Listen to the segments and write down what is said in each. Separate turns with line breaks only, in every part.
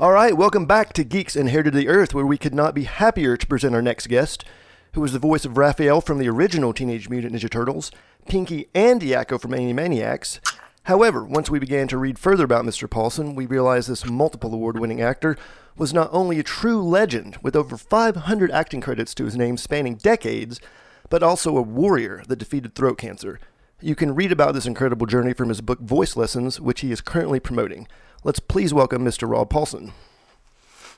All right, welcome back to Geeks Inherited the Earth, where we could not be happier to present our next guest, who was the voice of Raphael from the original Teenage Mutant Ninja Turtles, Pinky and Yakko from Animaniacs. However, once we began to read further about Mr. Paulsen, we realized this multiple award winning actor was not only a true legend with over 500 acting credits to his name spanning decades, but also a warrior that defeated throat cancer. You can read about this incredible journey from his book Voice Lessons, which he is currently promoting. Let's please welcome Mr. Rob Paulsen.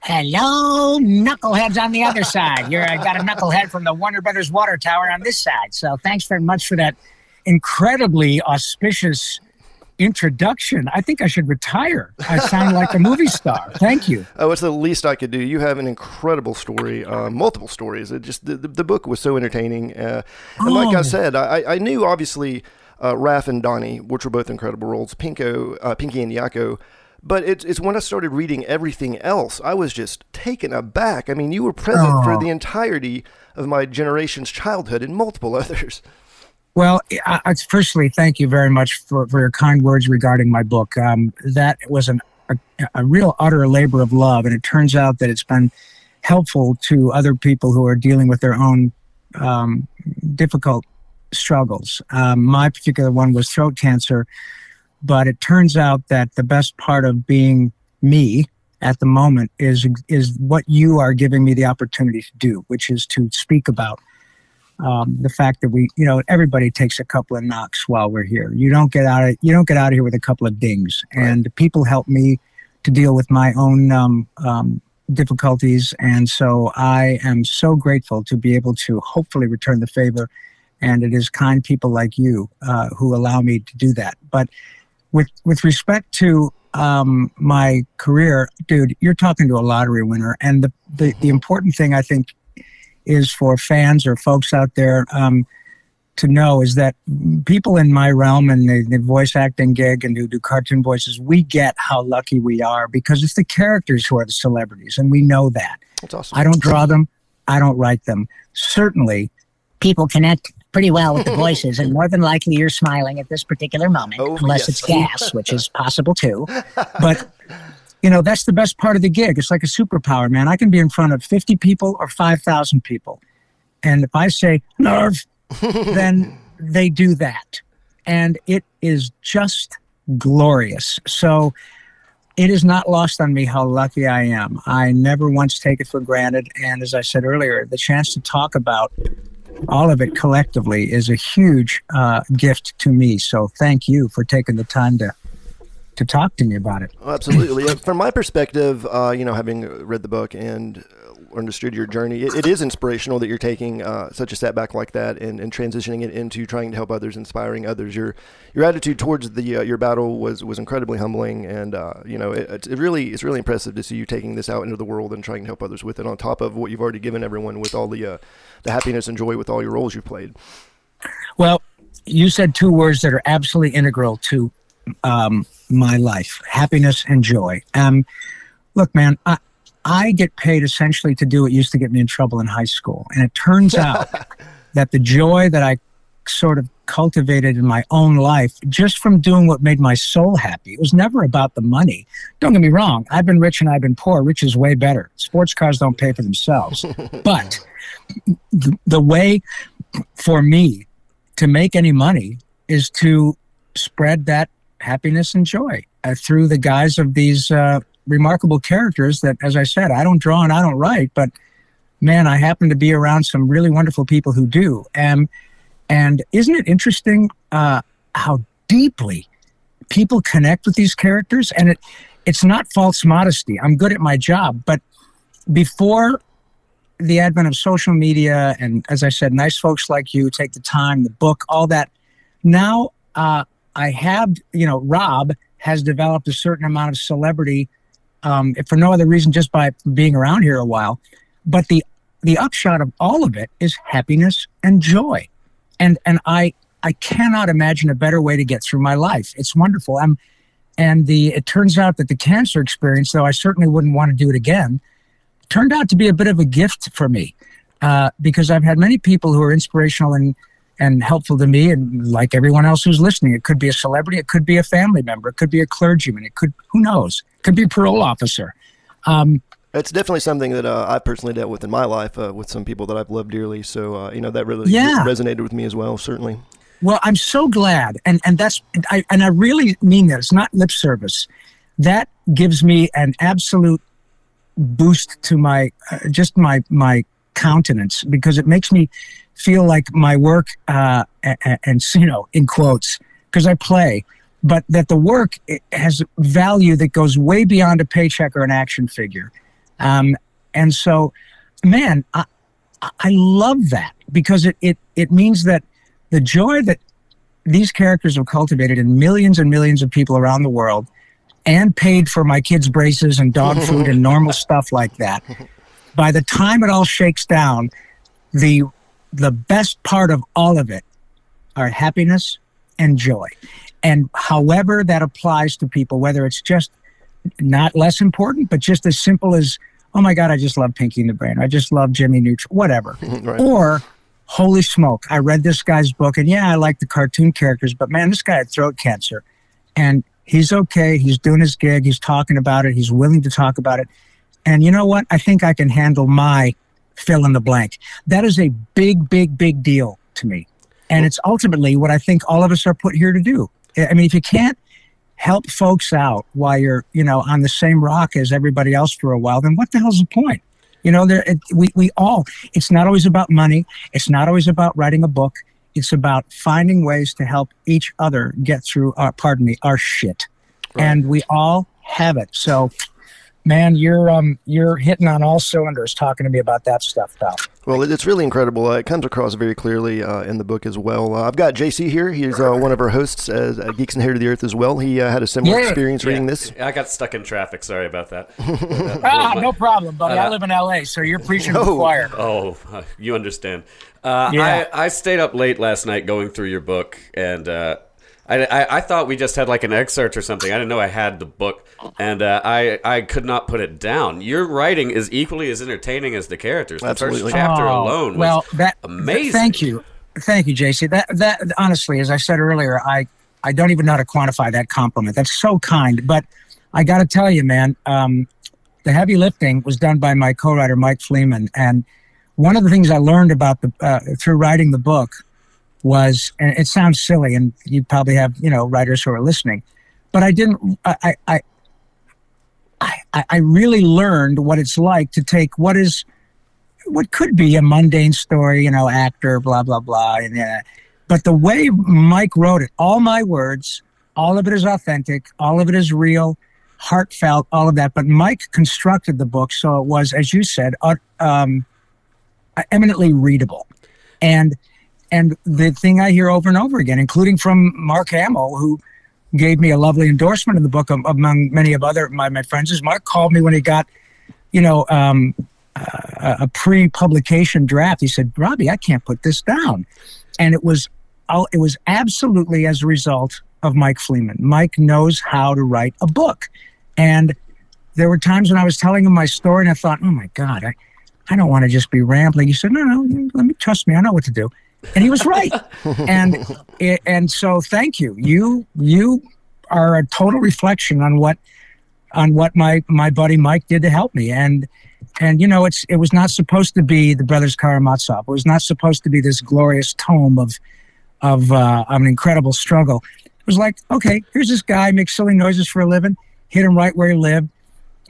Hello, knuckleheads on the other side. You're I got a knucklehead from the Warner Brothers Water Tower on this side. So thanks very much for that incredibly auspicious introduction. I think I should retire. I sound like a movie star. Thank you.
Oh, it's the least I could do. You have an incredible story, uh, multiple stories. It just the, the book was so entertaining. Uh, and oh. like I oh. said, I, I knew obviously uh, Raph and Donnie, which were both incredible roles, Pinko, uh, Pinky and Yakko but it's, it's when I started reading everything else, I was just taken aback. I mean, you were present oh. for the entirety of my generation's childhood and multiple others.
Well, I, firstly, thank you very much for, for your kind words regarding my book. Um, that was an, a, a real utter labor of love, and it turns out that it's been helpful to other people who are dealing with their own um, difficult struggles. Um, my particular one was throat cancer, but it turns out that the best part of being me at the moment is is what you are giving me the opportunity to do, which is to speak about um, the fact that we, you know, everybody takes a couple of knocks while we're here. You don't get out of you don't get out of here with a couple of dings, right. and people help me to deal with my own um, um, difficulties, and so I am so grateful to be able to hopefully return the favor. And it is kind people like you uh, who allow me to do that. But with with respect to um, my career, dude, you're talking to a lottery winner, and the the, the important thing I think is for fans or folks out there um, to know is that people in my realm and the, the, voice acting gig and who do cartoon voices, we get how lucky we are because it's the characters who are the celebrities, and we know that.
That's awesome.
I don't draw them, I don't write them. Certainly, people connect pretty well with the voices, and more than likely you're smiling at this particular moment, oh, unless yes. it's gas, which is possible too. But you know, that's the best part of the gig. It's like a superpower, man. I can be in front of 50 people or 5,000 people. And if I say nerve, then they do that. And it is just glorious. So it is not lost on me how lucky I am. I never once take it for granted. And as I said earlier, the chance to talk about all of it collectively is a huge uh, gift to me. So thank you for taking the time to to talk to me about it.
Oh, absolutely. From my perspective, uh, you know, having read the book and understood your journey, it, it is inspirational that you're taking uh, such a setback like that and, and transitioning it into trying to help others, inspiring others. Your your attitude towards the uh, your battle was was incredibly humbling, and uh, you know, it, it really it's really impressive to see you taking this out into the world and trying to help others with it. On top of what you've already given everyone with all the uh, the happiness and joy with all your roles you've played.
Well, you said two words that are absolutely integral to um, my life happiness and joy. Um, look, man, I, I get paid essentially to do what used to get me in trouble in high school. And it turns out that the joy that I sort of cultivated in my own life just from doing what made my soul happy. It was never about the money. Don't get me wrong. I've been rich and I've been poor. Rich is way better. Sports cars don't pay for themselves. but the, the way for me to make any money is to spread that happiness and joy uh, through the guise of these uh, remarkable characters that, as I said, I don't draw and I don't write, but man, I happen to be around some really wonderful people who do. And and isn't it interesting uh, how deeply people connect with these characters? And it it's not false modesty. I'm good at my job, but before the advent of social media and as I said, nice folks like you take the time, the book, all that. Now uh, I have, you know, Rob has developed a certain amount of celebrity, um, for no other reason, just by being around here a while. But the the upshot of all of it is happiness and joy, and and I I cannot imagine a better way to get through my life. It's wonderful. I'm, and the it turns out that the cancer experience, though I certainly wouldn't want to do it again, turned out to be a bit of a gift for me, uh, because I've had many people who are inspirational and and helpful to me and like everyone else who's listening. It could be a celebrity, it could be a family member, it could be a clergyman, it could who knows, it could be a parole officer. Um,
It's definitely something that uh, I've personally dealt with in my life uh, with some people that I've loved dearly. So uh, you know that really
Yeah.
resonated with me as well. Certainly.
Well, I'm so glad, and and that's I and I really mean that. It's not lip service. That gives me an absolute boost to my uh, just my my countenance because it makes me feel like my work uh, a- a- and you know in quotes because I play, but that the work has value that goes way beyond a paycheck or an action figure, um, and so, man, I, I love that because it it it means that the joy that these characters have cultivated in millions and millions of people around the world and paid for my kids' braces and dog food and normal stuff like that. By the time it all shakes down, the the best part of all of it are happiness and joy. And however that applies to people, whether it's just not less important, but just as simple as, oh my God, I just love Pinky and the Brain. I just love Jimmy Neutron, whatever
right.
or holy smoke i read this guy's book and yeah i like the cartoon characters but man this guy had throat cancer and he's okay he's doing his gig he's talking about it he's willing to talk about it and you know what i think i can handle my fill in the blank that is a big big big deal to me and it's ultimately what i think all of us are put here to do i mean if you can't help folks out while you're you know on the same rock as everybody else for a while then what the hell's the point you know, there it, we we all. It's not always about money. It's not always about writing a book. It's about finding ways to help each other get through. Our, pardon me, our shit, and we all have it. So, man, you're um you're hitting on all cylinders talking to me about that stuff, pal.
Well, it's really incredible. Uh, it comes across very clearly uh, in the book as well. Uh, I've got JC here. He's uh, one of our hosts as uh, Geeks and Hair to the Earth as well. He uh, had a similar
Yeah.
experience reading
Yeah.
this.
I got stuck in traffic. Sorry about that.
Ah, no problem, buddy. I live in L.A., so you're preaching to the choir.
Oh, you understand. Uh,
Yeah.
I, I stayed up late last night going through your book, and uh, I, I, I thought we just had like an excerpt or something. I didn't know I had the book, and uh, I, I could not put it down. Your writing is equally as entertaining as the characters. The
Absolutely.
first chapter
Oh,
alone was
well, that
amazing.
Thank you, thank you, JC. That that honestly, as I said earlier, I I don't even know how to quantify that compliment. That's so kind, but I got to tell you, man, um, the heavy lifting was done by my co-writer Mike Fleeman, and one of the things I learned about the uh, through writing the book was, and it sounds silly, and you probably have you know writers who are listening, but I didn't. I I. I I, really learned what it's like to take what is what could be a mundane story, you know, actor, blah blah blah, and uh, but the way Mike wrote it, all my words, all of it is authentic, all of it is real, heartfelt, all of that. But Mike constructed the book so it was, as you said, uh, um, eminently readable, and and the thing I hear over and over again, including from Mark Hamill, who gave me a lovely endorsement in the book um, among many of other my, my friends, is Mark called me when he got, you know, um, a, a pre-publication draft. He said, "Robbie, I can't put this down," and it was, it was absolutely as a result of Mike Fleeman. Mike knows how to write a book, and there were times when I was telling him my story, and I thought, "Oh my God, I, I don't want to just be rambling." He said, "No, no, let me trust me. I know what to do," and he was right. and and so, thank you. You you are a total reflection on what on what my my buddy Mike did to help me and and you know it's it was not supposed to be the brothers Karamazov. It was not supposed to be this glorious tome of of uh, of an incredible struggle. It was like, okay, here's this guy makes silly noises for a living, hit him right where he lived.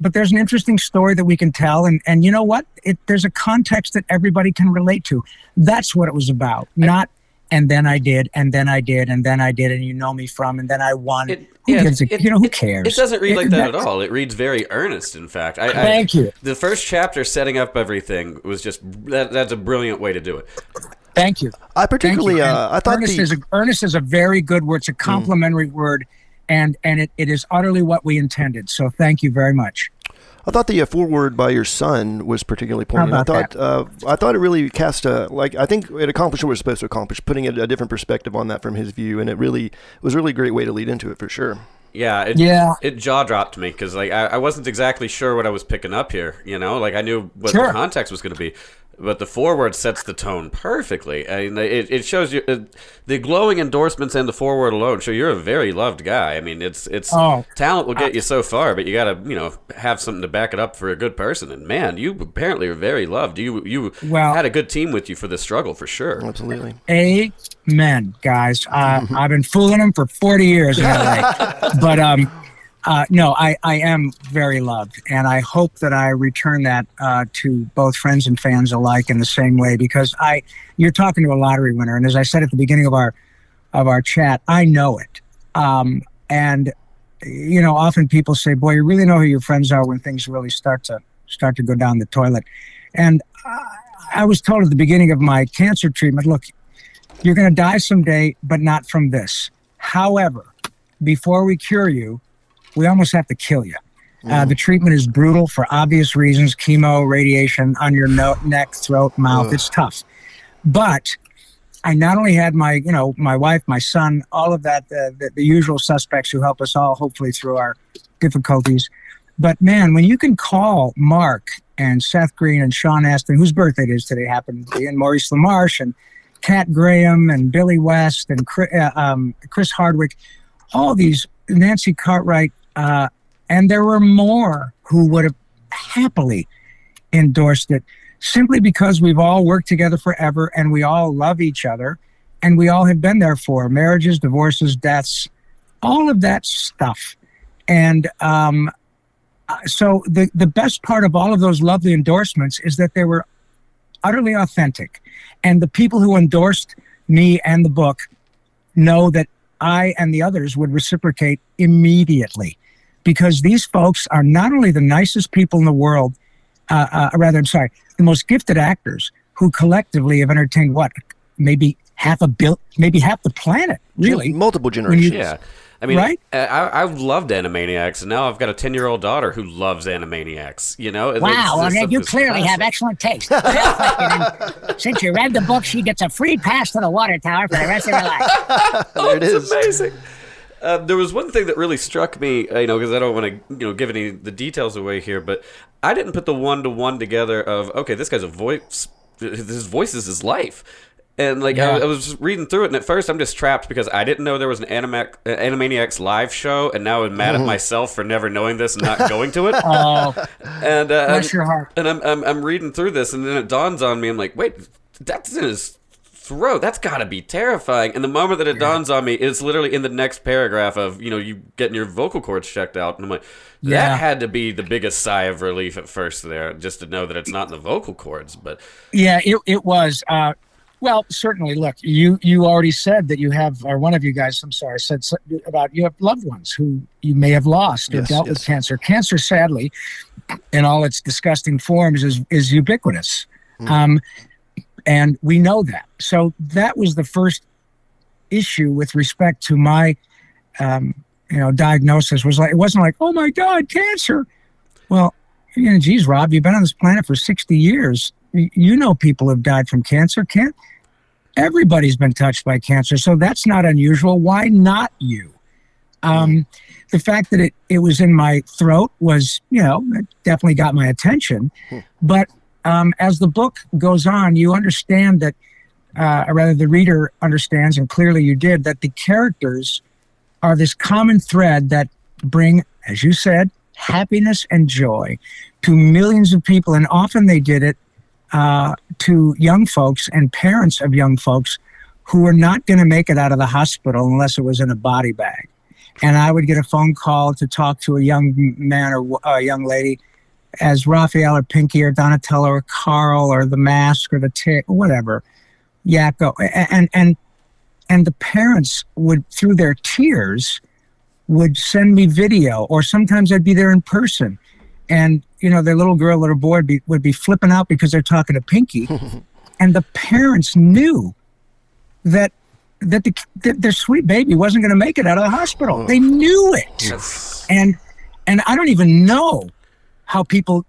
But there's an interesting story that we can tell, and and you know what? It there's a context that everybody can relate to. That's what it was about, not. And then I did, and then I did, and then I did, and you know me from, and then I won.
It,
who
yeah,
gives a,
it-
you know who
it-
cares?
It doesn't read
It-
like that at all. It reads very earnest. In fact, I, I,
Thank you.
The first chapter setting up everything was just that. That's a brilliant way to do it.
Thank you.
I
Thank
particularly,
you.
Uh, I thought
earnest
the
is a, earnest is a very good word. It's a complimentary word, and and it, it is utterly what we intended. So thank you very much.
I thought the uh, foreword by your son was particularly poignant. I thought uh, I thought it really cast a like I think it accomplished what it was supposed to accomplish, putting a, a different perspective on that from his view, and it really it was a really great way to lead into it for sure.
Yeah, it,
Yeah.
it jaw dropped me because like I, I wasn't exactly sure what I was picking up here. You know, like I knew what
Sure.
the context was going to be, but the forward sets the tone perfectly. I mean, it, it shows you uh, the glowing endorsements and the forward alone show you're a very loved guy. I mean, it's it's
Oh.
talent will get you so far, but you got to you know have something to back it up for a good person. And man, you apparently are very loved. You you
Well-
had a good team with you for this struggle for sure.
Absolutely.
Amen, guys. Uh, I've been fooling them for 40 years in LA. but um, uh, no, I, I am very loved. And I hope that I return that uh, to both friends and fans alike in the same way because I, you're talking to a lottery winner. And as I said at the beginning of our, of our chat, I know it. Um, and, you know, often people say, boy, you really know who your friends are when things really start to start to go down the toilet. And I was told at the beginning of my cancer treatment, look, you're going to die someday, but not from this. However, before we cure you, we almost have to kill you. Uh, the treatment is brutal for obvious reasons chemo, radiation on your no- neck, throat, mouth. It's tough. But I not only had my, you know, my wife, my son, all of that, the, the, the usual suspects who help us all, hopefully, through our difficulties. But man, when you can call Mark and Seth Green and Sean Astin, whose birthday it is today, happened to be, and Maurice LaMarche and Kat Graham and Billy West and Chris, uh, um, Chris Hardwick, all these, Nancy Cartwright, uh, and there were more who would have happily endorsed it simply because we've all worked together forever and we all love each other and we all have been there for marriages, divorces, deaths, all of that stuff. And um, so the, the best part of all of those lovely endorsements is that they were utterly authentic. And the people who endorsed me and the book know that I and the others would reciprocate immediately because these folks are not only the nicest people in the world, uh, uh, rather, I'm sorry, the most gifted actors who collectively have entertained what, maybe half a bill, maybe half the planet, really.
Multiple generations.
Yeah. I mean,
Right?
I, I I've loved Animaniacs, and now I've got a ten-year-old daughter who loves Animaniacs. You know, It's
Wow,
just-
well,
this
then
stuff
you
is
clearly have excellent taste. Since you read the book, she gets a free pass to the water tower for the rest of her life.
there it
It's amazing. Uh, there was one thing that really struck me, uh, you know, because I don't want to, you know, give any the details away here, but I didn't put the one to one together of okay, this guy's a voice, his voice is his life, and like I,
Yeah.
I was reading through it, and at first I'm just trapped because I didn't know there was an Animac, uh, Animaniacs live show, and now I'm mad at myself for never knowing this and not going to it.
Oh,
and uh,
bless your heart.
and I'm, I'm I'm reading through this, and then it dawns on me. I'm like, wait, that's in his throat. That's got to be terrifying. And the moment that it dawns on me, it's literally in the next paragraph of you know you getting your vocal cords checked out, and I'm like, that
Yeah.
had to be the biggest sigh of relief at first there, just to know that it's not in the vocal cords. But
Yeah, it, it was. Uh, well, certainly. Look, you you already said that you have, or one of you guys, I'm sorry, said so- about you have loved ones who you may have lost or
Yes,
dealt with cancer. Cancer, sadly, in all its disgusting forms, is is ubiquitous, um, and we know that. So that was the first issue with respect to my, um, you know, diagnosis. Was like it wasn't like, oh my God, cancer. Well, you know, geez, Rob, you've been on this planet for 60 years. You know people have died from cancer. Can't everybody's been touched by cancer, so that's not unusual. Why not you? Um, the fact that it, it was in my throat was, you know, it definitely got my attention. But um, as the book goes on, you understand that, uh, or rather, the reader understands, and clearly you did, that the characters are this common thread that bring, as you said, happiness and joy to millions of people. And often they did it uh, to young folks and parents of young folks who were not going to make it out of the hospital unless it was in a body bag. And I would get a phone call to talk to a young man or a young lady as Raphael or Pinky or Donatello or Carl or the mask or the ta- whatever, Yakko. And, and, and the parents would, through their tears, would send me video, or sometimes I'd be there in person. And, you know, their little girl or boy would be, would be flipping out because they're talking to Pinky. and the parents knew that that, the, that their sweet baby wasn't going to make it out of the hospital. They knew it. And and I don't even know how people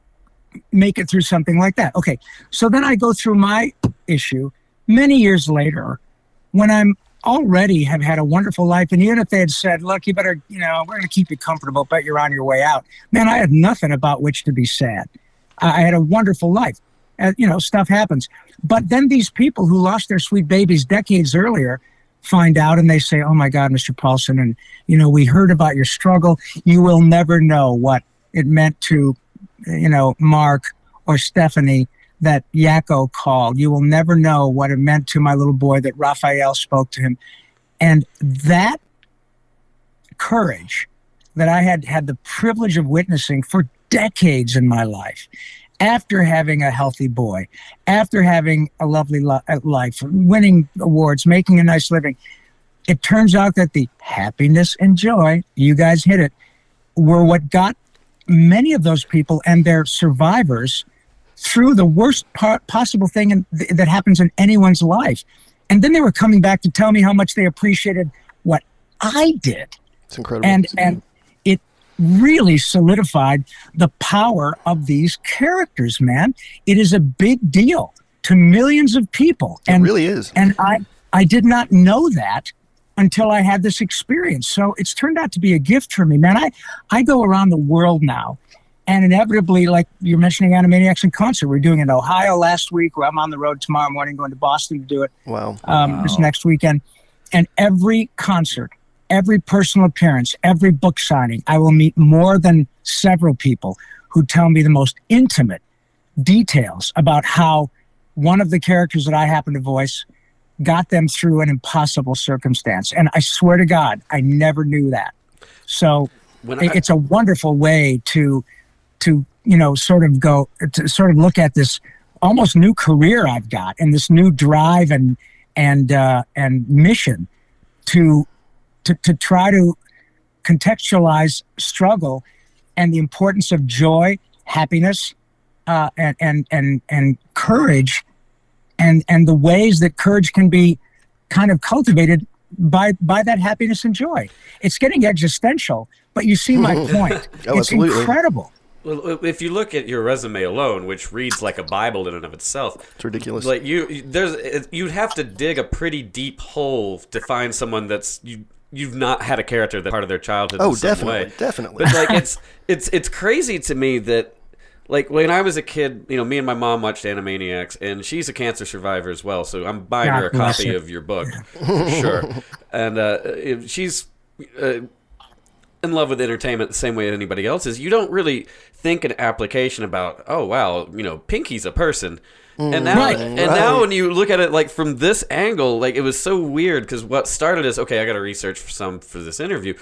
make it through something like that. Okay. So then I go through my issue many years later when I'm already have had a wonderful life. And even if they had said, look, you better, you know, we're going to keep you comfortable, but you're on your way out. Man, I had nothing about which to be sad. I had a wonderful life. uh, you know, stuff happens. But then these people who lost their sweet babies decades earlier find out and they say, "Oh my God, Mr. Paulsen, and you know, we heard about your struggle. You will never know what it meant to, you know, Mark or Stephanie." That Yakko called. You will never know what it meant to my little boy that Raphael spoke to him. And that courage that I had had the privilege of witnessing for decades in my life, after having a healthy boy, after having a lovely li- uh, life, winning awards, making a nice living, it turns out that the happiness and joy, you guys hit it, were what got many of those people and their survivors through the worst part, possible thing in, th- that happens in anyone's life. And then they were coming back to tell me how much they appreciated what I did.
It's incredible.
And and it really solidified the power of these characters, man. It is a big deal to millions of people. And it
really is.
and I I did not know that until I had this experience. So it's turned out to be a gift for me, man. I I go around the world now, and inevitably, like you're mentioning, Animaniacs in concert. We're doing it in Ohio last week. Where I'm on the road tomorrow morning, going to Boston to do it
Wow.
um, this next weekend. And every concert, every personal appearance, every book signing, I will meet more than several people who tell me the most intimate details about how one of the characters that I happen to voice got them through an impossible circumstance. And I swear to God, I never knew that. So
I-
it's a wonderful way to to you know sort of go to sort of look at this almost new career I've got and this new drive and and uh, and mission to to to try to contextualize struggle and the importance of joy, happiness, uh, and and and and courage, and and the ways that courage can be kind of cultivated by by that happiness and joy. It's getting existential, but you see my oh, point.
Oh,
it's
absolutely.
incredible.
Well, if you look at your resume alone, which reads like a Bible in and of itself,
It's ridiculous.
like you, you- there's it- you'd have to dig a pretty deep hole to find someone that's you you've not had a character that part of their childhood.
Oh,
in some
definitely,
way.
definitely.
But like it's it's it's crazy to me that like when I was a kid, you know, me and my mom watched Animaniacs, and she's a cancer survivor as well. So I'm buying
God
her a copy
her.
of your book, for sure. And uh, she's. Uh, in love with entertainment the same way that anybody else is, you don't really think an application about, oh wow, you know, Pinky's a person. And now,
Right.
and now, when you look at it like from this angle, like it was so weird because what started as okay, I got to research for some for this interview,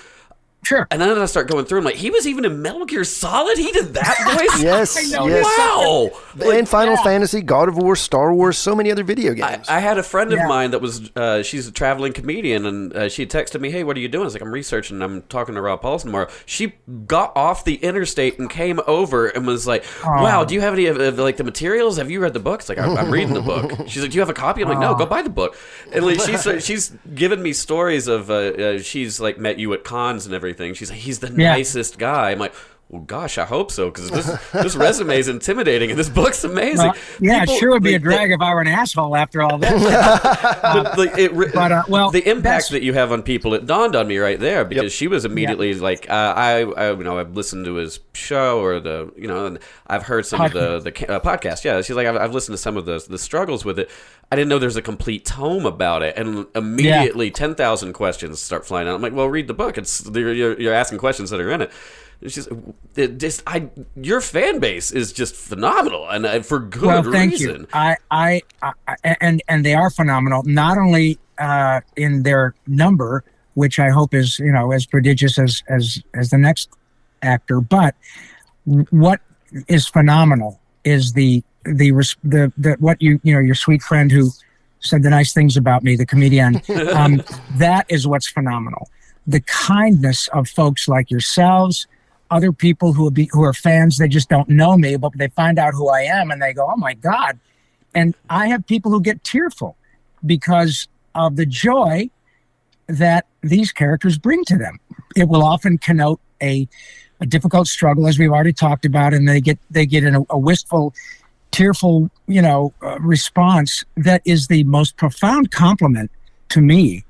Sure.
and then I start going through. I'm like, he was even in Metal Gear Solid. He did that voice.
yes, yes.
Wow.
and Final Fantasy, God of War, Star Wars, so many other video games.
I had a friend of
Yeah.
mine that was uh, she's a traveling comedian and uh, she texted me hey what are you doing I was like I'm researching I'm talking to Rob Paulsen tomorrow she got off the interstate and came over and was like wow do you have any of, of like the materials have you read the books like I'm, I'm reading the book she's like do you have a copy I'm like no go buy the book and like she's she's given me stories of uh, uh, she's like met you at cons and everything she's like he's the
Yeah.
nicest guy I'm like well, gosh, I hope so because this this resume is intimidating and this book's amazing.
Well, yeah,
People-
it sure would be a drag if I were an asshole after all this.
but like it,
But, uh, well,
the impact that you have on people, it dawned on me right there because
Yep.
she was immediately like, uh, I, I, you know, I've listened to his show or the, you know, and I've heard some of the the uh, podcast. Yeah, she's like, I've, I've listened to some of the the struggles with it. I didn't know there's a complete tome about it, and immediately ten thousand questions start flying out. I'm like, well, read the book. It's you're you're asking questions that are in it. It's just, it just, I, your fan base is just phenomenal, and uh, for good
well, thank
reason.
you. I, I, I, and and they are phenomenal. Not only uh, in their number, which I hope is you know as prodigious as as as the next actor, but what is phenomenal is the the res- the the what you you know your sweet friend who said the nice things about me, the comedian. Um, that is what's phenomenal. The kindness of folks like yourselves, other people who be who are fans. They just don't know me, but they find out who I am and they go, "Oh my God!" And I have people who get tearful because of the joy that these characters bring to them. It will often connote a a difficult struggle, as we've already talked about, and they get they get in a, a wistful, tearful, you know, uh, response that is the most profound compliment to me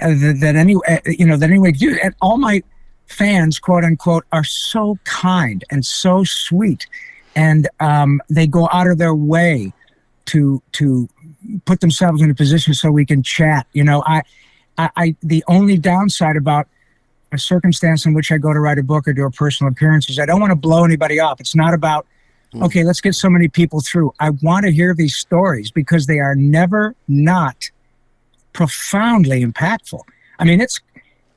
uh, that, that any uh, you know that anyone do. And all my fans, quote unquote, are so kind and so sweet, and um, they go out of their way to to put themselves in a position so we can chat. You know, I, I, I the only downside about a circumstance in which I go to write a book or do a personal appearance is I don't want to blow anybody off. It's not about okay, let's get so many people through. I want to hear these stories because they are never not profoundly impactful. I mean, it's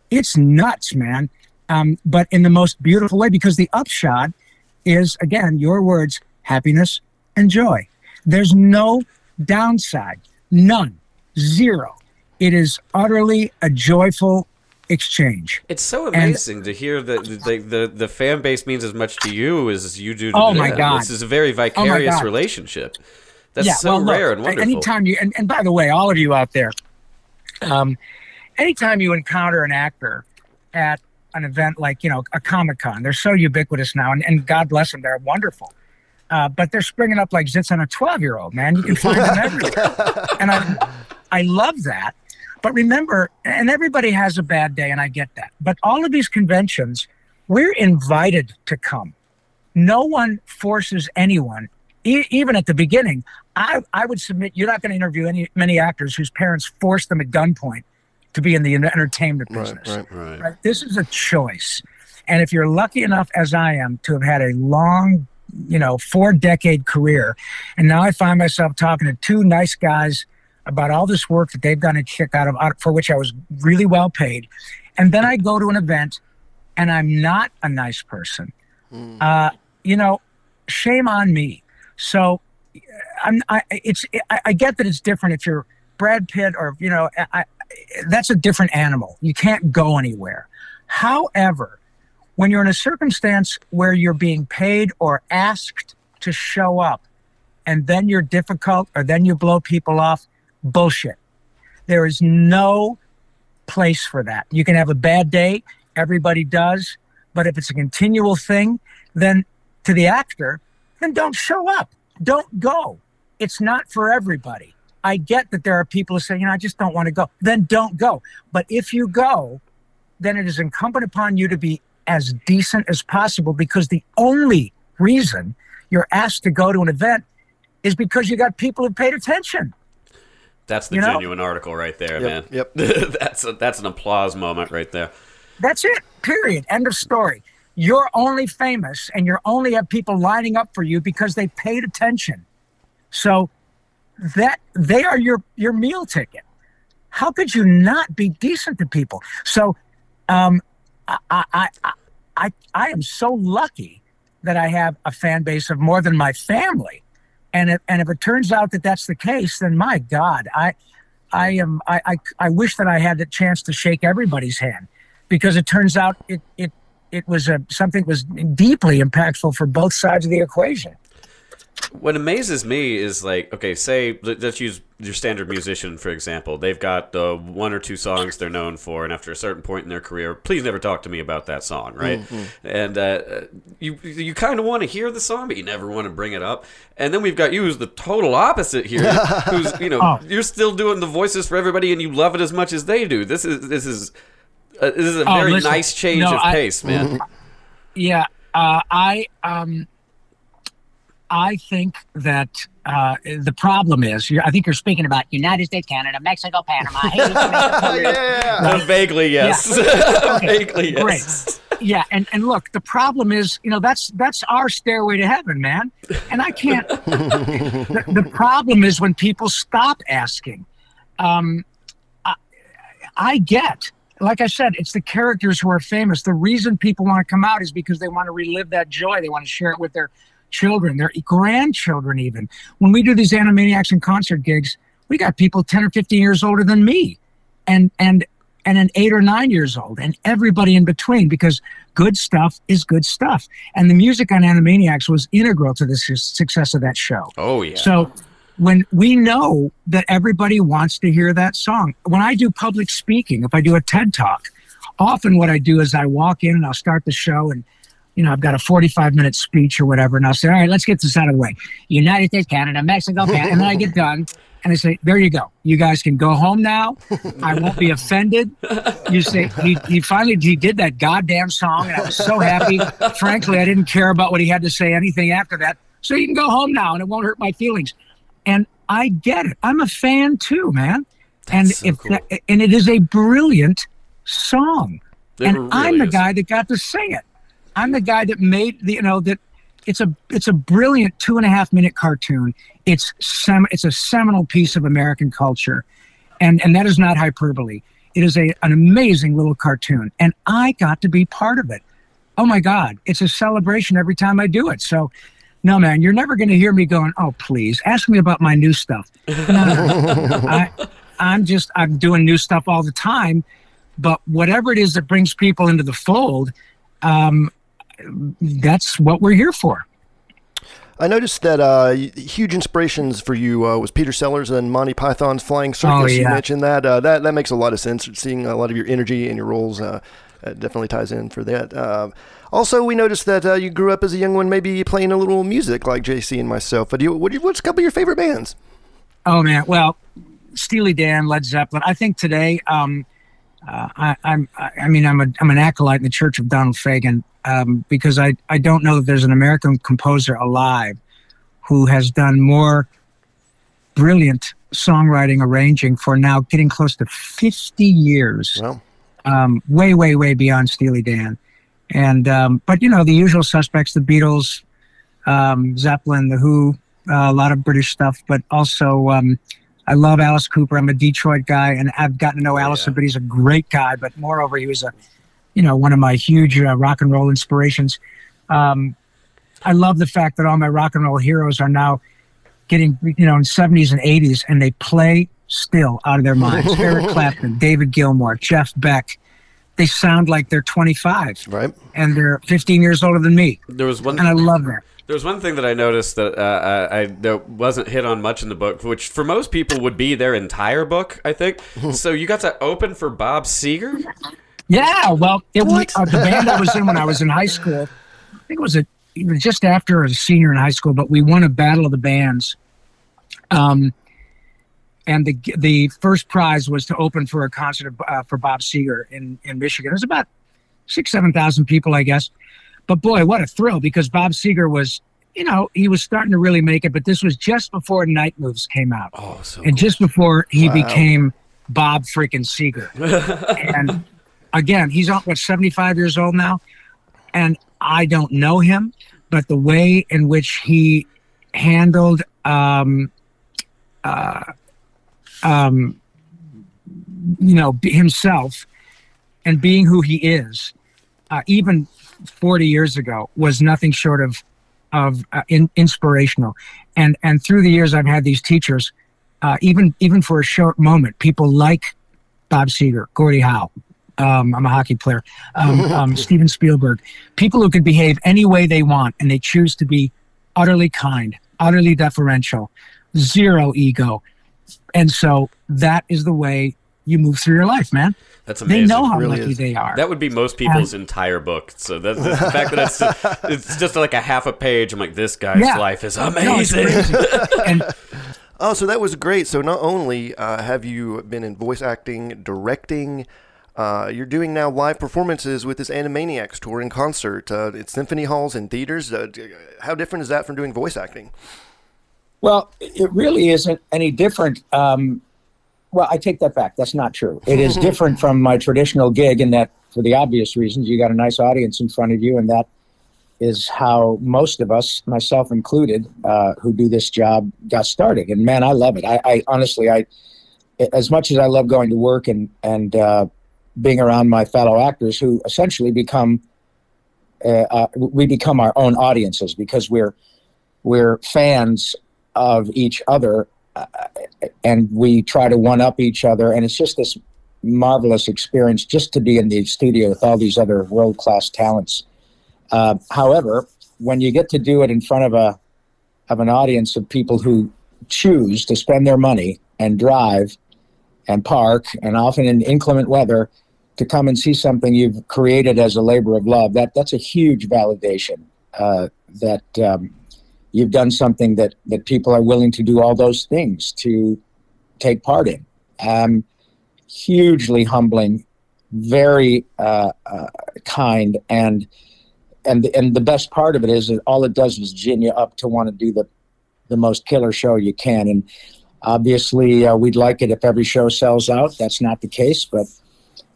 it's nuts, man. Um, but in the most beautiful way, because the upshot is again your words, happiness and joy. There's no downside, none, zero. It is utterly a joyful exchange.
It's so amazing to hear that the, the the fan base means as much to you as you do to
Oh,
them.
my God.
This is a very vicarious
God.
relationship. That's so
well, look,
rare and wonderful.
Anytime you, and, and by the way, all of you out there, um, anytime you encounter an actor at an event like, you know, a Comic Con, they're so ubiquitous now, and, and God bless them, they're wonderful. Uh, but they're springing up like zits on a 12 year old, man. You can find them everywhere. and I, I love that. But remember, and everybody has a bad day, and I get that. But all of these conventions, we're invited to come. No one forces anyone, e- even at the beginning. I, I would submit you're not going to interview any many actors whose parents forced them at gunpoint to be in the entertainment business.
right.
right.
Right? This is a choice. And if you're lucky enough, as I am, to have had a long, you know, four decade career, and now I find myself talking to two nice guys about all this work that they've done a kick out of, for which I was really well paid. And then I go to an event and I'm not a nice person. Uh, you know, shame on me. So I'm, I, it's, I, I get that it's different if you're Brad Pitt or, you know, I, that's a different animal. You can't go anywhere. However, when you're in a circumstance where you're being paid or asked to show up and then you're difficult or then you blow people off, bullshit. There is no place for that. You can have a bad day, everybody does, but if it's a continual thing, then to the actor, then don't show up. Don't go. It's not for everybody. I get that there are people who say, you know, I just don't want to go. Then don't go. But if you go, then it is incumbent upon you to be as decent as possible because the only reason you're asked to go to an event is because you got people who paid attention.
That's the
You know?
genuine article right there, man.
Yep,
that's a, that's an applause moment right there.
That's it. Period. End of story. You're only famous and you're only have people lining up for you because they paid attention. So that they are your your meal ticket. How could you not be decent to people? So um I I I I, am so lucky that I have a fan base of more than my family. And if, and if it turns out that that's the case, then my God, I I am I, I I wish that I had the chance to shake everybody's hand because it turns out it it it was a something was deeply impactful for both sides of the equation.
What amazes me is like, okay, say let- let's use your standard musician for example. They've got the one or two songs they're known for, and after a certain point in their career, please never talk to me about that song, right? And uh, you you kind of want to hear the song, but you never want to bring it up. And then we've got you, who's the total opposite here, who's you know
Oh.
you're still doing the voices for everybody, and you love it as much as they do. This is this is. Uh, this is a
Oh,
very
listen,
nice change
no,
of
I-
pace, man.
Yeah, uh, I um, I think that uh, the problem is, I think you're speaking about
United States, Canada, Mexico, Panama. Hey, Jamaica,
yeah.
Uh, vaguely, yes. vaguely, yes.
Great. Yeah, and and look, the problem is, you know, that's that's our stairway to heaven, man. And I can't. the, the problem is when people stop asking. Um, I, I get, like I said, it's the characters who are famous. The reason people want to come out is because they want to relive that joy. They want to share it with their children, their grandchildren, even. When we do these Animaniacs and concert gigs, we got people ten or fifteen years older than me, and and and an eight or nine years old, and everybody in between, because good stuff is good stuff. And the music on Animaniacs was integral to the su- success of that show.
Oh yeah.
So when we know that everybody wants to hear that song, when I do public speaking, if I do a TED talk, often what I do is I walk in and I'll start the show and you know, I've got a 45 minute speech or whatever, and I'll say, all right, let's get this out of the way. United States, Canada, Mexico, Canada. and then I get done and I say, there you go. You guys can go home now. I won't be offended. You say, he, he finally, he did that goddamn song and I was so happy. Frankly, I didn't care about what he had to say anything after that. So you can go home now and it won't hurt my feelings. And I get it. I'm a fan too, man. and
so
if
cool.
and it is a brilliant song.
It
and
really
I'm the
is.
guy that got to sing it. I'm the guy that made the you know that it's a it's a brilliant two and a half minute cartoon. It's sem- it's a seminal piece of American culture, and and that is not hyperbole. It is a an amazing little cartoon, and I got to be part of it. Oh my God, it's a celebration every time I do it. So. No, man, you're never going to hear me going, oh, please, ask me about my new stuff. I, I'm just, I'm doing new stuff all the time. But whatever it is that brings people into the fold, um, that's what we're here for.
I noticed that uh, huge inspirations for you uh, was Peter Sellers and Monty Python's Flying Circus.
Oh,
You mentioned that. Uh, that that makes a lot of sense. Seeing a lot of your energy and your roles uh, definitely ties in for that. Uh, also, we noticed that uh, you grew up as a young one, maybe playing a little music like JC and myself. But you, what you, what's a couple of your favorite bands?
Oh man, well, Steely Dan, Led Zeppelin. I think today, um, uh, I, I'm, I I mean, I'm a, I'm an acolyte in the Church of Donald Fagen um, because I, I don't know that there's an American composer alive who has done more brilliant songwriting arranging for now getting close to 50 years.
Well,
um, way, way, way beyond Steely Dan. And um, but you know the usual suspects: the Beatles, um, Zeppelin, the Who, uh, a lot of British stuff. But also, um, I love Alice Cooper. I'm a Detroit guy, and I've gotten to know Allison. But he's a great guy. But moreover, he was a, you know, one of my huge uh, rock and roll inspirations. Um, I love the fact that all my rock and roll heroes are now getting, you know, in 70s and 80s, and they play still out of their minds. Eric Clapton, David Gilmour, Jeff Beck. They sound like they're 25
right.
and they're 15 years older than me,
There was one.
and I love that.
There was one thing that I noticed that uh, I, I that wasn't hit on much in the book, which for most people would be their entire book. I think. so you got to open for Bob Seger.
Yeah, well, it was uh, the band I was in when I was in high school. I think it was a it was just after a senior in high school, but we won a battle of the bands. Um, and the the first prize was to open for a concert uh, for Bob Seger in in Michigan. It was about six seven thousand people, I guess. But boy, what a thrill! Because Bob Seger was, you know, he was starting to really make it. But this was just before Night Moves came out
Oh, so
and just before he
Wow.
became Bob freaking Seger. and again, he's on what seventy five years old now, and I don't know him, but the way in which he handled um, uh, um, you know himself and being who he is, uh, even forty years ago, was nothing short of of uh, in, inspirational. And and through the years, I've had these teachers uh, even even for a short moment, people like Bob Seger, Gordie Howe. Um, I'm a hockey player. Um, um, Steven Spielberg. People who can behave any way they want, and they choose to be utterly kind, utterly deferential, zero ego, and so that is the way you move through your life, man.
that's amazing.
They know how
really
lucky
is.
they are.
That would be most people's entire book. So that's, that's the fact that it's just, it's just like a half a page. I'm like, this guy's
Yeah.
life is amazing.
crazy. and
Oh, so that was great. So not only uh, have you been in voice acting, directing, uh, you're doing now live performances with this Animaniacs tour in concert. Uh, it's symphony halls and theaters. Uh, how different is that from doing voice acting?
Well, it really isn't any different. Um, well, I take that back. That's not true. It is different from my traditional gig in that, for the obvious reasons, you got a nice audience in front of you, and that is how most of us, myself included, uh, who do this job, got started. And man, I love it. I, I honestly, I, as much as I love going to work and and uh, being around my fellow actors, who essentially become, uh, uh, we become our own audiences because we're we're fans of each other uh, and we try to one up each other and it's just this marvelous experience just to be in the studio with all these other world class talents uh, however when you get to do it in front of a of an audience of people who choose to spend their money and drive and park and often in inclement weather
to come and see something you've created as a labor of love, that that's a huge validation. Uh, that um, you've done something that that people are willing to do all those things to take part in. Um, hugely humbling, very uh, uh, kind, and and and the best part of it is that all it does is gin you up to want to do the the most killer show you can. And obviously, uh, we'd like it if every show sells out. That's not the case, but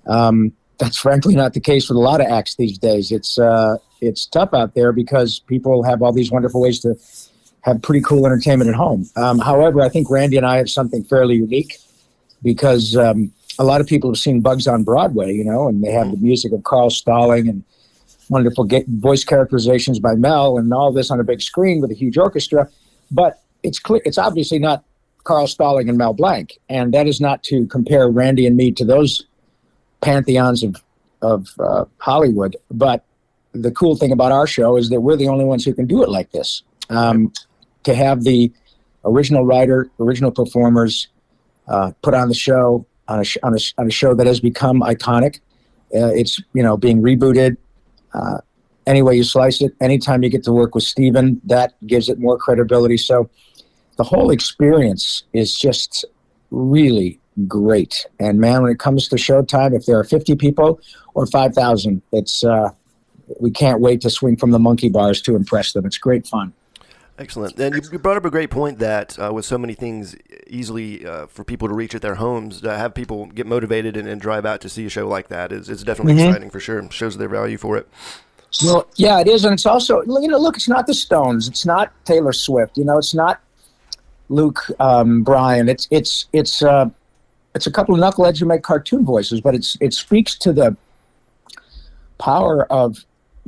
um, that's frankly not the case with a lot of acts these days. It's uh, it's tough out there because people have all these wonderful ways to have pretty cool entertainment at home. Um, however, I think Randy and I have something fairly unique because um, a lot of people have seen Bugs on Broadway, you know, and they have the music of Carl Stalling and wonderful voice characterizations by Mel and all this on a big screen with a huge orchestra. But it's clear, it's obviously not Carl Stalling and Mel Blanc, and that is not to compare Randy and me to those pantheons of of uh, Hollywood. But the cool thing about our show is that we're the only ones who can do it like this. Um, to have the original writer, original performers uh, put on the show on a, sh- on, a, on a show that has become iconic. Uh, it's you know being rebooted. Uh, any way you slice it, anytime you get to work with Steven, that gives it more credibility. So the whole experience is just really great. And man, when it comes to showtime, if there are 50 people or 5,000, it's uh, we can't wait to swing from the monkey bars to impress them. It's great fun.
Excellent. And you, brought up a great point that uh, with so many things easily uh, for people to reach at their homes, to have people get motivated and, and drive out to see a show like that is it's definitely
Mhm.
exciting for sure. Shows their value for it.
Well, yeah, it is, and it's also you know, look, it's not the Stones, it's not Taylor Swift, you know, it's not Luke um, Bryan, it's it's it's uh, it's a couple of knuckleheads who make cartoon voices, but it's it speaks to the power of,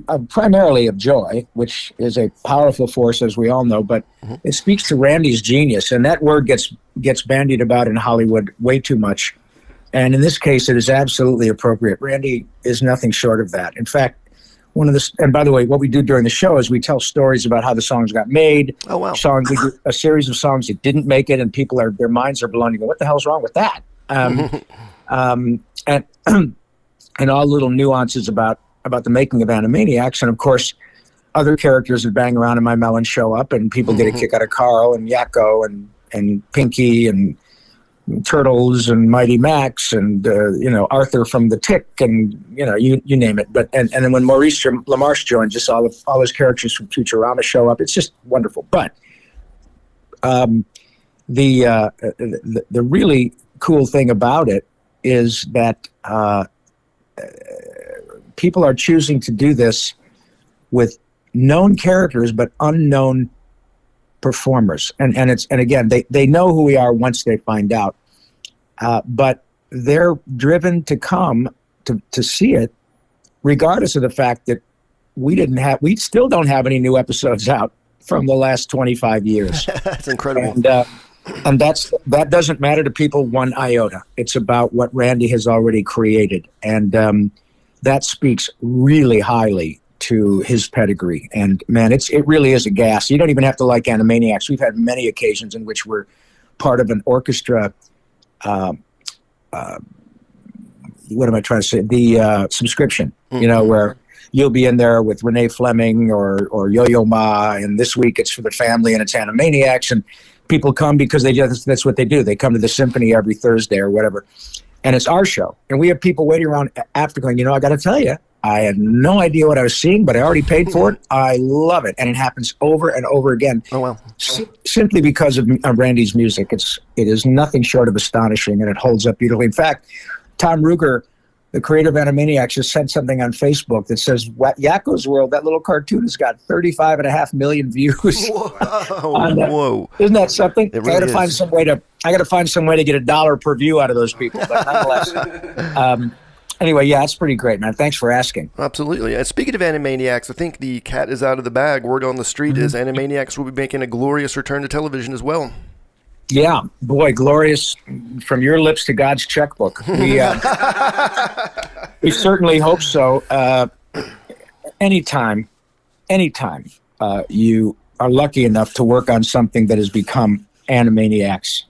of primarily of joy, which is a powerful force, as we all know, but mm-hmm. it speaks to Randy's genius, and that word gets gets bandied about in Hollywood way too much. And in this case, it is absolutely appropriate. Randy is nothing short of that. In fact, one of the and by the way, what we do during the show is we tell stories about how the songs got made.
Oh, wow.
Songs a series of songs that didn't make it, and people are their minds are blown. You go, what the hell's wrong with that? Um, um, and and all little nuances about about the making of Animaniacs, and of course, other characters that bang around in my melon show up, and people get a kick out of Carl and Yakko and and Pinky and Turtles and Mighty Max and uh, you know Arthur from the Tick and you know you you name it. But and, and then when Maurice LaMarche joins, just all of all his characters from Futurama show up. It's just wonderful. But um, the, uh, the the really cool thing about it is that uh, people are choosing to do this with known characters but unknown performers. And and it's and again they they know who we are once they find out. Uh, but they're driven to come to to see it regardless of the fact that we didn't have we still don't have any new episodes out from the last 25 years.
That's incredible.
and uh, and that's that doesn't matter to people one iota. It's about what Randy has already created, and um, that speaks really highly to his pedigree. And man, it's it really is a gas. You don't even have to like Animaniacs. We've had many occasions in which we're part of an orchestra. Uh, uh, what am I trying to say? The uh, subscription. You know where. You'll be in there with Renee Fleming or or Yo Yo Ma, and this week it's for the family and it's Animaniacs, and people come because they just that's what they do. They come to the symphony every Thursday or whatever, and it's our show. And we have people waiting around after going. You know, I got to tell you, I had no idea what I was seeing, but I already paid for it. I love it, and it happens over and over again.
Oh, wow.
Si- simply because of, of Randy's music. It's it is nothing short of astonishing, and it holds up beautifully. In fact, Tom Ruegger. The creator of Animaniacs just sent something on Facebook that says, "Wa- Yakko's World, that little cartoon has got 35 and a half million views.
Whoa. Whoa.
Isn't that something?
It
I got to find some way to. I got to find some way to get a dollar per view out of those people. But nonetheless, um, anyway, yeah, it's pretty great, man. Thanks for asking.
Absolutely. And speaking of Animaniacs, I think the cat is out of the bag. Word on the street is Animaniacs will be making a glorious return to television as well.
Yeah, boy, glorious from your lips to God's checkbook. We uh, we certainly hope so. Uh, anytime, anytime uh, you are lucky enough to work on something that has become Animaniacs,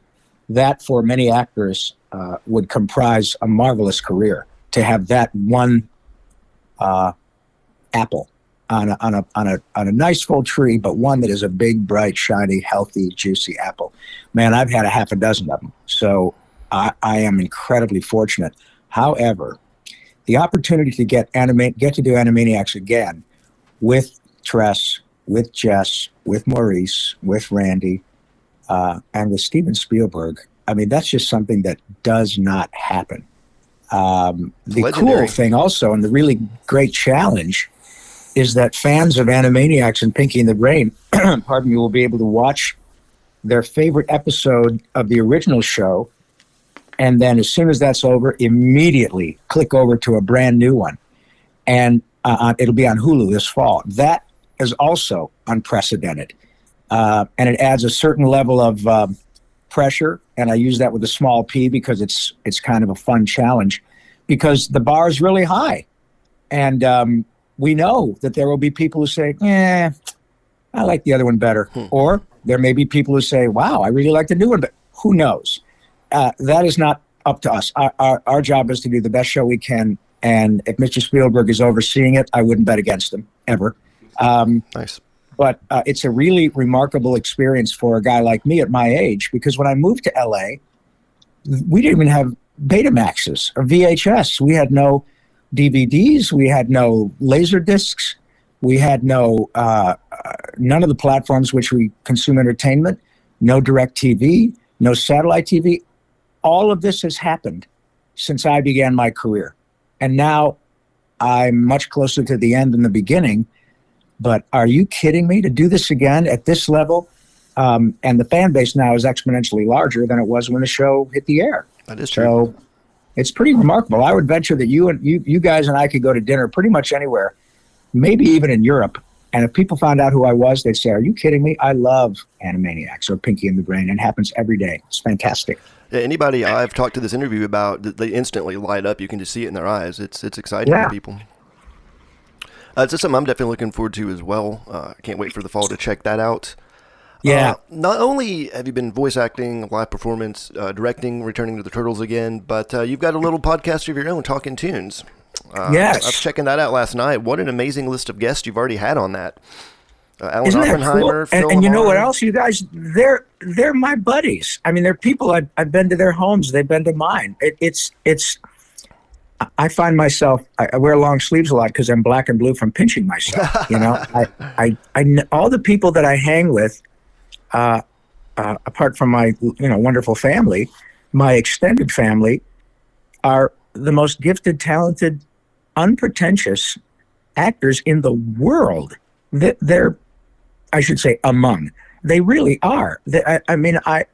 that for many actors uh, would comprise a marvelous career. to have that one uh, apple on a, on a on a on a nice full tree, but one that is a big, bright, shiny, healthy, juicy apple. Man, I've had a half a dozen of them, so I, I am incredibly fortunate. However, the opportunity to get animate get to do Animaniacs again with Tress, with Jess, with Maurice, with Randy, uh, and with Steven Spielberg. I mean, that's just something that does not happen. Um, the
Legendary.
cool thing, also, and the really great challenge, is that fans of Animaniacs and Pinky and the Brain, pardon me, will be able to watch their favorite episode of the original show, and then as soon as that's over, immediately click over to a brand new one, and uh, uh, it'll be on Hulu this fall. That is also unprecedented, uh, and it adds a certain level of um, pressure. And I use that with a small p because it's it's kind of a fun challenge, because the bar is really high, and um, we know that there will be people who say, "Yeah, I like the other one better," or there may be people who say, "Wow, I really like the new one," but who knows? Uh, that is not up to us. Our, our our job is to do the best show we can. And if Mr. Spielberg is overseeing it, I wouldn't bet against him ever. Um,
Nice.
but uh, it's a really remarkable experience for a guy like me at my age because when I moved to LA, we didn't even have Betamaxes or VHS. We had no DVDs. We had no laser discs. We had no uh, uh, none of the platforms which we consume entertainment. No direct TV. No satellite TV. All of this has happened since I began my career, and now I'm much closer to the end than the beginning. But are you kidding me to do this again at this level? Um, and the fan base now is exponentially larger than it was when the show hit the air.
That is true.
So it's pretty remarkable. I would venture that you and you, you guys and I could go to dinner pretty much anywhere, maybe even in Europe. And if people found out who I was, they'd say, "Are you kidding me? I love Animaniacs or Pinky and the Brain. It happens every day. It's fantastic."
Yeah, anybody I've talked to this interview about, they instantly light up. You can just see it in their eyes. It's it's exciting
Yeah.
for people. Uh, it's just something I'm definitely looking forward to as well. Uh, I can't wait for the fall to check that out.
Yeah.
Uh, not only have you been voice acting, live performance, uh, directing, returning to the Turtles again, but uh, you've got a little podcast of your own, Talking Toons. Uh,
Yes.
I was checking that out last night. What an amazing list of guests you've already had on that. Uh, Alan
Isn't that cool?
Oppenheimer,
And, and you know what else, you guys? They're they're my buddies. I mean, they're people I've, I've been to their homes. They've been to mine. It, it's it's. I- find myself. I, I wear long sleeves a lot because I'm black and blue from pinching myself. You know, I, I I all the people that I hang with, uh, uh, apart from my you know wonderful family, my extended family, are the most gifted, talented, unpretentious actors in the world. That they're I should say among. They really are. They, I, I mean, I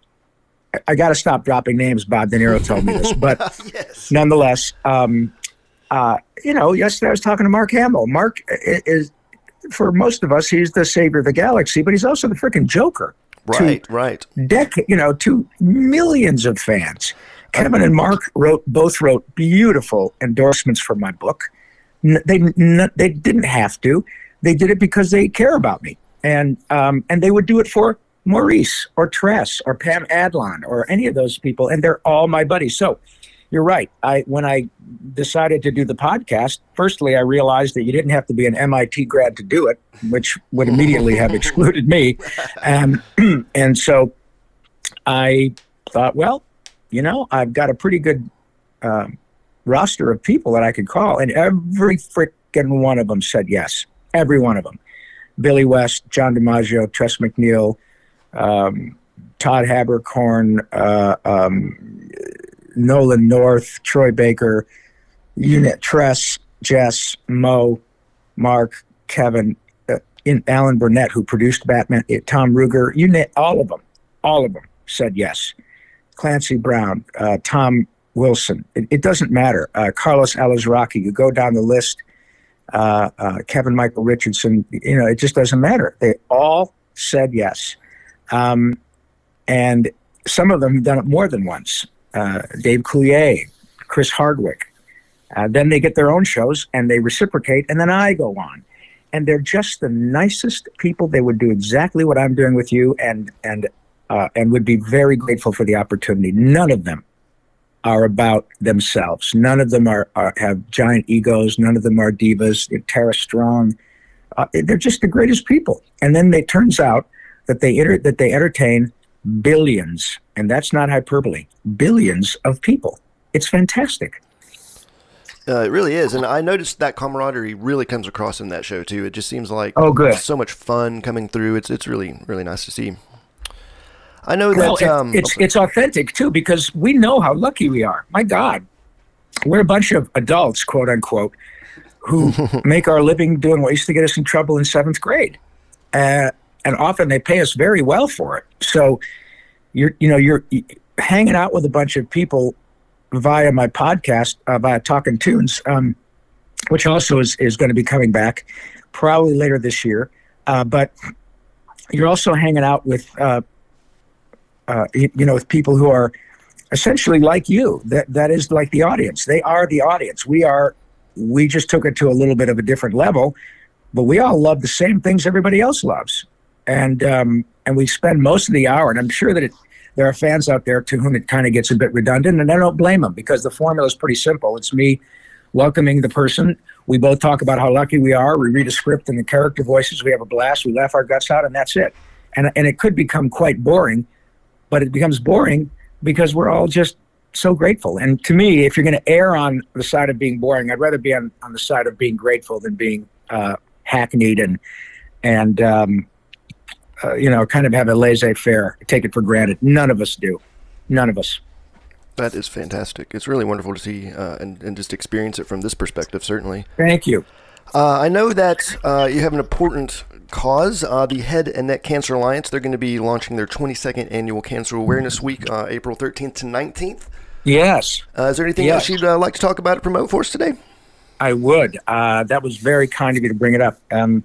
I got to stop dropping names. Bob De Niro told me this, but
yes.
nonetheless, um, uh, you know, yesterday I was talking to Mark Hamill. Mark is, for most of us, he's the savior of the galaxy, but he's also the freaking Joker.
Right, right.
Decade, you know, to millions of fans. Kevin and Mark wrote both wrote beautiful endorsements for my book. They n- they didn't have to. They did it because they care about me, and um, and they would do it for Maurice or Tress or Pam Adlon or any of those people, and they're all my buddies. So you're right. I when I decided to do the podcast, firstly I realized that you didn't have to be an MIT grad to do it, which would immediately have excluded me, um, and so I thought, well, you know, I've got a pretty good um, roster of people that I could call, and every freaking one of them said yes. Every one of them. Billy West, John DiMaggio, Tress MacNeille, um, Todd Haberkorn, uh, um, Nolan North, Troy Baker, Unit Tress, Jess, Mo, Mark, Kevin, uh, Alan Burnett, who produced Batman, uh, Tom Ruegger, na- all of them, all of them said yes. Clancy Brown, uh, Tom Wilson, it, it doesn't matter. Uh, Carlos Alazraqui, you go down the list. Uh, uh, Kevin Michael Richardson, you know, it just doesn't matter. They all said yes. Um, and some of them have done it more than once. Uh, Dave Coulier, Chris Hardwick. Uh, then they get their own shows and they reciprocate, and then I go on. And they're just the nicest people. They would do exactly what I'm doing with you, and and uh, and would be very grateful for the opportunity. None of them, are about themselves. None of them are, are have giant egos. None of them are divas. They're Tara Strong. Uh, they're just the greatest people. And then it turns out that they that they entertain billions, and that's not hyperbole. Billions of people. It's fantastic.
Uh, it really is, and I noticed that camaraderie really comes across in that show too. It just seems like
Oh, good.
so much fun coming through. It's it's really really nice to see. I know
Well,
that um,
it's it's authentic too because we know how lucky we are. My God, we're a bunch of adults, quote unquote, who make our living doing what used to get us in trouble in seventh grade, uh, and often they pay us very well for it. So you're you know you're hanging out with a bunch of people via my podcast uh, via Talking Toons, um, which also is is going to be coming back probably later this year, uh, but. You're also hanging out with uh, uh, you, you know, with people who are essentially like you. That that is like the audience. They are the audience. We are. We just took it to a little bit of a different level, but we all love the same things everybody else loves, and um, and we spend most of the hour. And I'm sure that it, there are fans out there to whom it kind of gets a bit redundant, and I don't blame them because the formula is pretty simple. It's me welcoming the person. We both talk about how lucky we are. We read a script and the character voices. We have a blast. We laugh our guts out, and that's it. And and it could become quite boring but it becomes boring because we're all just so grateful. And to me, if you're going to err on the side of being boring, I'd rather be on, on the side of being grateful than being uh, hackneyed and and um, uh, you know kind of have a laissez-faire, take it for granted. None of us do. None of us.
that is fantastic. It's really wonderful to see uh, and and just experience it from this perspective. Certainly,
Thank you.
uh, I know that uh, you have an important cause. Uh, the Head and Neck Cancer Alliance. They're going to be launching their 22nd annual Cancer Awareness Week, uh, April 13th to 19th.
Yes,
Uh, is there anything else you'd uh, like to talk about or promote for us today?
I would. Uh, that was very kind of you to bring it up. Um,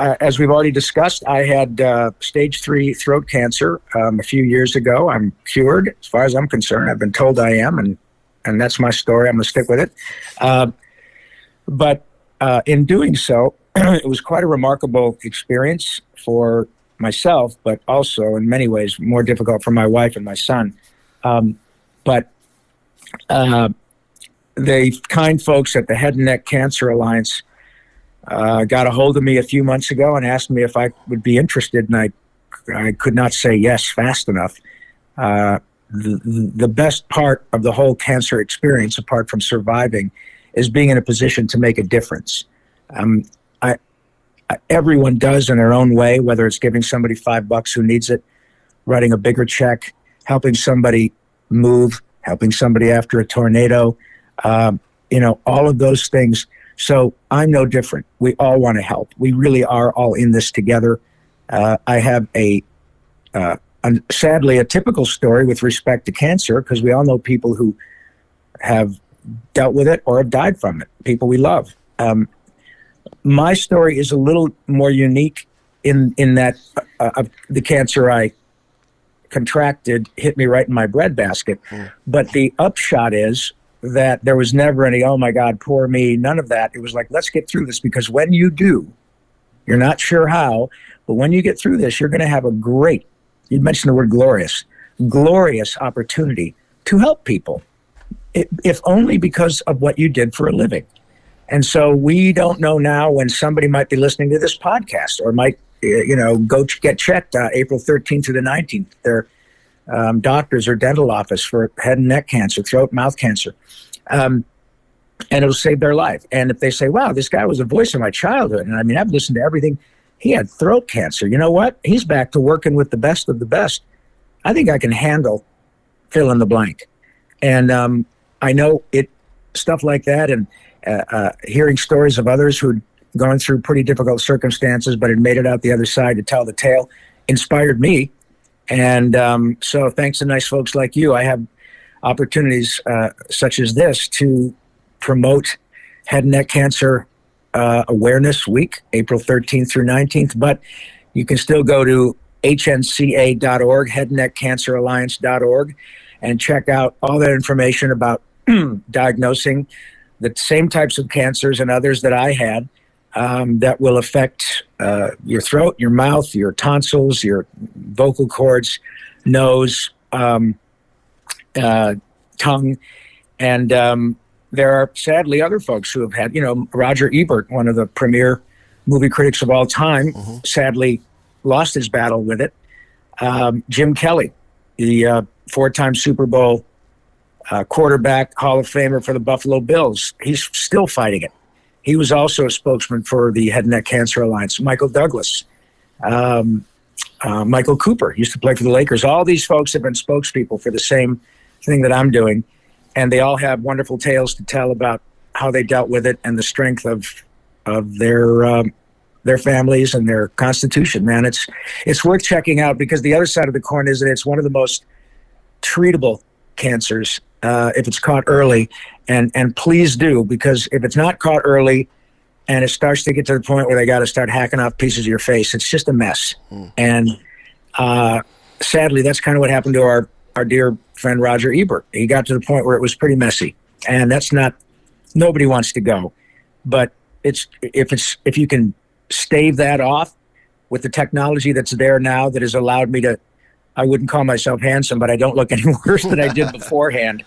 uh, as we've already discussed, I had uh, stage three throat cancer um, a few years ago. I'm cured, as far as I'm concerned. I've been told I am, and and that's my story. I'm going to stick with it. Uh, but uh, in doing so, it was quite a remarkable experience for myself, but also in many ways more difficult for my wife and my son. Um, but uh, the kind folks at the Head and Neck Cancer Alliance uh, got a hold of me a few months ago and asked me if I would be interested, and I, I could not say yes fast enough. Uh, the, the best part of the whole cancer experience, apart from surviving, is being in a position to make a difference. Um, I, I, everyone does in their own way, whether it's giving somebody five bucks who needs it, writing a bigger check, helping somebody move, helping somebody after a tornado, um, you know, all of those things. So I'm no different. We all want to help. We really are all in this together. Uh, I have a, uh, sadly, a typical story with respect to cancer because we all know people who have dealt with it or have died from it, people we love. Um, my story is a little more unique in in that uh, uh, the cancer I contracted hit me right in my breadbasket. But the upshot is that there was never any, oh my God, poor me, none of that. It was like, let's get through this because when you do, you're not sure how, but when you get through this, you're going to have a great, you mentioned the word glorious, glorious opportunity to help people, if only because of what you did for a living. And so we don't know now when somebody might be listening to this podcast or might, uh, you know, go get checked uh, April 13th to the 19th. Their um, doctors or dental office for head and neck cancer, throat, mouth cancer. Um, and it'll save their life. And if they say, wow, this guy was a voice of my childhood, and I mean, I've listened to everything, he had throat cancer. You know what? He's back to working with the best of the best. I think I can handle fill in the blank. And um, I know it, stuff like that, and uh, uh, hearing stories of others who'd gone through pretty difficult circumstances but had made it out the other side to tell the tale inspired me. And um, so, thanks to nice folks like you, I have opportunities uh, such as this to promote head and neck cancer uh, awareness week, April 13th through 19th. But you can still go to hnca.org, alliance.org, and check out all that information about diagnosing the same types of cancers and others that I had um, that will affect uh, your throat, your mouth, your tonsils, your vocal cords, nose, um, uh, tongue, and um, there are sadly other folks who have had. You know, Roger Ebert, one of the premier movie critics of all time, sadly lost his battle with it. Um, Jim Kelly, the uh, four-time Super Bowl uh, quarterback, Hall of Famer for the Buffalo Bills, he's still fighting it. He was also a spokesman for the Head and Neck Cancer Alliance. Michael Douglas, um, uh, Michael Cooper used to play for the Lakers. All these folks have been spokespeople for the same thing that I'm doing, and they all have wonderful tales to tell about how they dealt with it and the strength of of their um, their families and their constitution. Man, it's it's worth checking out because the other side of the coin is that it's one of the most treatable cancers uh, if it's caught early, and and please do because if it's not caught early and it starts to get to the point where they got to start hacking off pieces of your face, it's just a mess. And uh, sadly, that's kind of what happened to our our dear friend Roger Ebert. He got to the point where it was pretty messy, and that's not nobody wants to go, but it's if it's if you can stave that off with the technology that's there now that has allowed me to I wouldn't call myself handsome, but I don't look any worse than I did beforehand.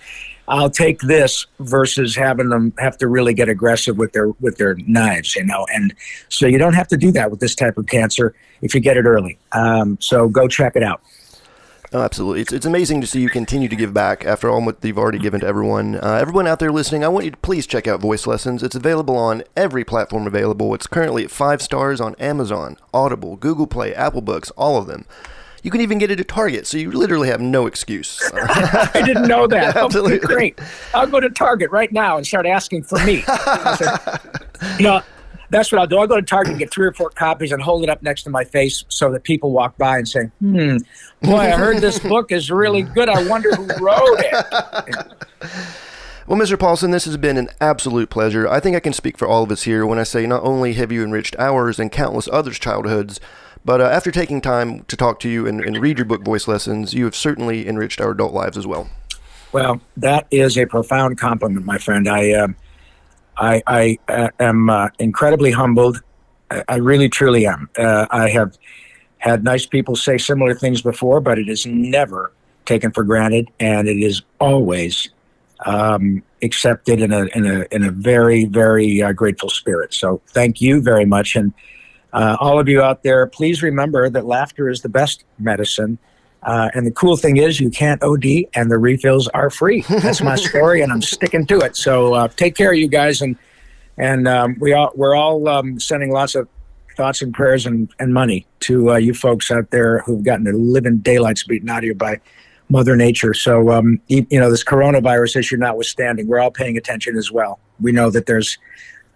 I'll take this versus having them have to really get aggressive with their with their knives, you know. And so you don't have to do that with this type of cancer if you get it early. Um, so go check it out.
Oh, absolutely. It's, it's amazing to see you continue to give back after all what you've already given to everyone. Uh, everyone out there listening, I want you to please check out Voice Lessons. It's available on every platform available. It's currently at five stars on Amazon, Audible, Google Play, Apple Books, all of them. You can even get it at Target, so you literally have no excuse.
I didn't know that.
Absolutely.
Okay, great. I'll go to Target right now and start asking for me. you know, that's what I'll do. I'll go to Target and get three or four copies and hold it up next to my face so that people walk by and say, hmm, boy, I heard this book is really good. I wonder who wrote it.
Well, Mr. Paulsen, this has been an absolute pleasure. I think I can speak for all of us here when I say not only have you enriched ours and countless others' childhoods, but uh, after taking time to talk to you and, and read your book, Voice Lessons, you have certainly enriched our adult lives as well.
Well, that is a profound compliment, my friend. I, um I, I uh, am uh, incredibly humbled. I, I really, truly am. Uh, I have had nice people say similar things before, but it is never taken for granted, and it is always um, accepted in a in a in a very very uh, grateful spirit. So, thank you very much, and uh, all of you out there, please remember that laughter is the best medicine. Uh, and the cool thing is, you can't OD, and the refills are free. That's my story, and I'm sticking to it. So uh, take care of you guys, and and um, we all we're all um, sending lots of thoughts and prayers and, and money to uh, you folks out there who've gotten their living daylights beaten out of you by Mother Nature. So um, you, you know this coronavirus issue notwithstanding, we're all paying attention as well. We know that there's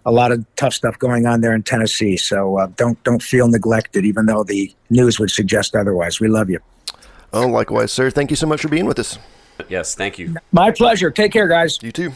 a lot of tough stuff going on there in Tennessee. So uh, don't don't feel neglected, even though the news would suggest otherwise. We love you.
Oh, likewise, sir. Thank you so much for being with us.
Yes, thank you.
My pleasure. Take care, guys.
You too.